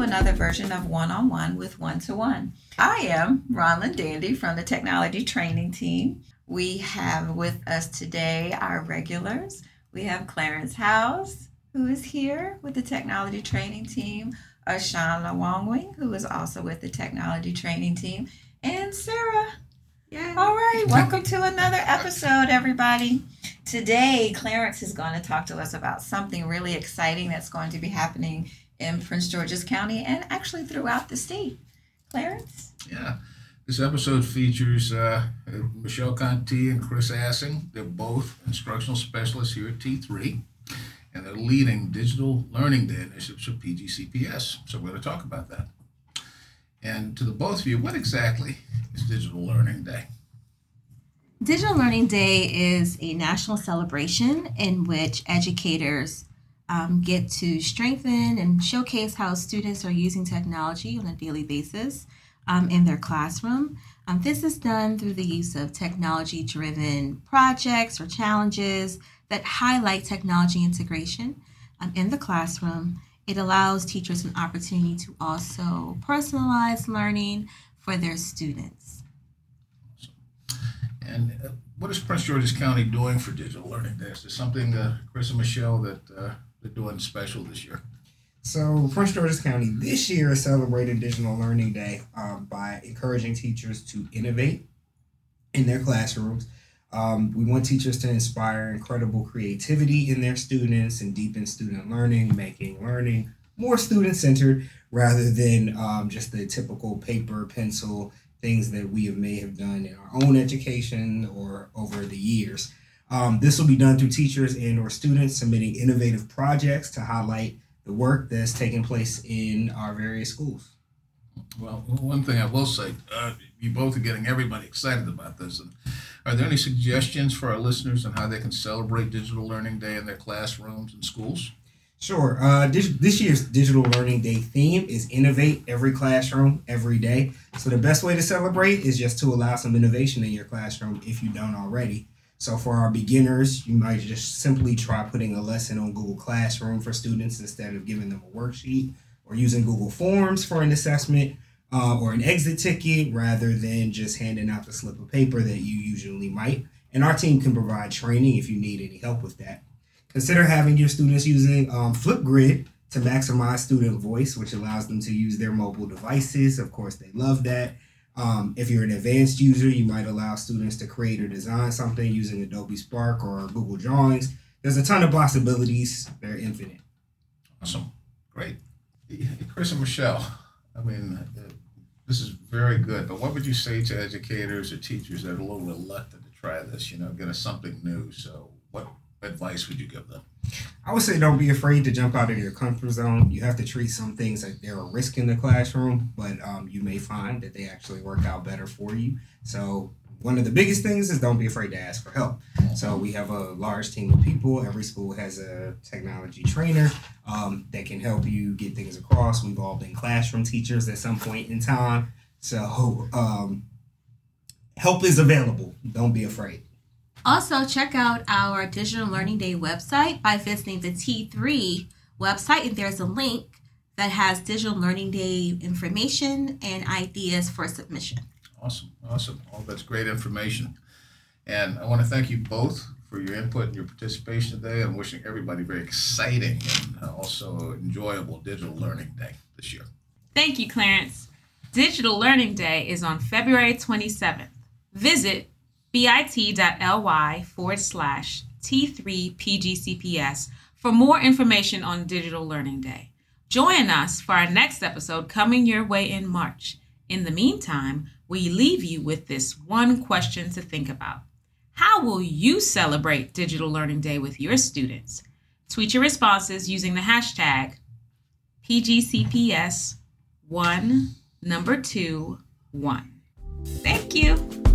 another version of One on One with One to One. I am Ronlyn Dandy from the Technology Training Team. We have with us today our regulars. We have Clarence House, who is here with the Technology Training Team, Ashanna Wongwing, who is also with the Technology Training Team, and Sarah. Yeah. All right, welcome to another episode, everybody. Today, Clarence is going to talk to us about something really exciting that's going to be happening in Prince George's County and actually throughout the state. Clarence? Yeah. This episode features uh, Michelle Contee and Chris Assing. They're both instructional specialists here at T3, and they're leading digital learning day initiatives for PGCPS. So we're going to talk about that. And to the both of you, what exactly is Digital Learning Day? Digital Learning Day is a national celebration in which educators um, get to strengthen and showcase how students are using technology on a daily basis um, in their classroom. Um, this is done through the use of technology driven projects or challenges that highlight technology integration um, in the classroom. It allows teachers an opportunity to also personalize learning for their students. And uh, what is Prince George's County doing for Digital Learning? Is there something, uh, Chris and Michelle, that uh, they're doing special this year? So, Prince George's County this year is celebrating Digital Learning Day um, by encouraging teachers to innovate in their classrooms. Um, we want teachers to inspire incredible creativity in their students and deepen student learning, making learning more student centered rather than um, just the typical paper, pencil things that we may have done in our own education or over the years. Um, this will be done through teachers and or students submitting innovative projects to highlight the work that's taking place in our various schools. Well, one thing I will say, uh, you both are getting everybody excited about this. And are there any suggestions for our listeners on how they can celebrate Digital Learning Day in their classrooms and schools? Sure. Uh, this, this year's Digital Learning Day theme is innovate every classroom, every day. So the best way to celebrate is just to allow some innovation in your classroom if you don't already. So for our beginners, you might just simply try putting a lesson on Google Classroom for students instead of giving them a worksheet or using Google Forms for an assessment uh, or an exit ticket rather than just handing out the slip of paper that you usually might. And our team can provide training if you need any help with that. Consider having your students using um, Flipgrid to maximize student voice, which allows them to use their mobile devices. Of course, they love that. Um, if you're an advanced user, you might allow students to create or design something using Adobe Spark or Google Drawings. There's a ton of possibilities, they're infinite. Awesome. Great. Chris and Michelle, I mean, uh, this is very good, but what would you say to educators or teachers that are a little reluctant to try this, you know, get us something new? So, what advice would you give them? I would say don't be afraid to jump out of your comfort zone. You have to treat some things like they're a risk in the classroom, but um, you may find that they actually work out better for you. So one of the biggest things is don't be afraid to ask for help. So we have a large team of people. Every school has a technology trainer um, that can help you get things across. We've all been classroom teachers at some point in time. So um, help is available. Don't be afraid. Also, check out our Digital Learning Day website by visiting the T3 website, and there's a link that has Digital Learning Day information and ideas for submission. Awesome, awesome. All that's great information. And I want to thank you both for your input and your participation today. I'm wishing everybody very exciting and also enjoyable Digital Learning Day this year. Thank you, Clarence. Digital Learning Day is on February 27th. Visit bit.ly forward slash T3PGCPS for more information on Digital Learning Day. Join us for our next episode coming your way in March. In the meantime, we leave you with this one question to think about. How will you celebrate Digital Learning Day with your students? Tweet your responses using the hashtag PGCPS1 number 2 1. Thank you.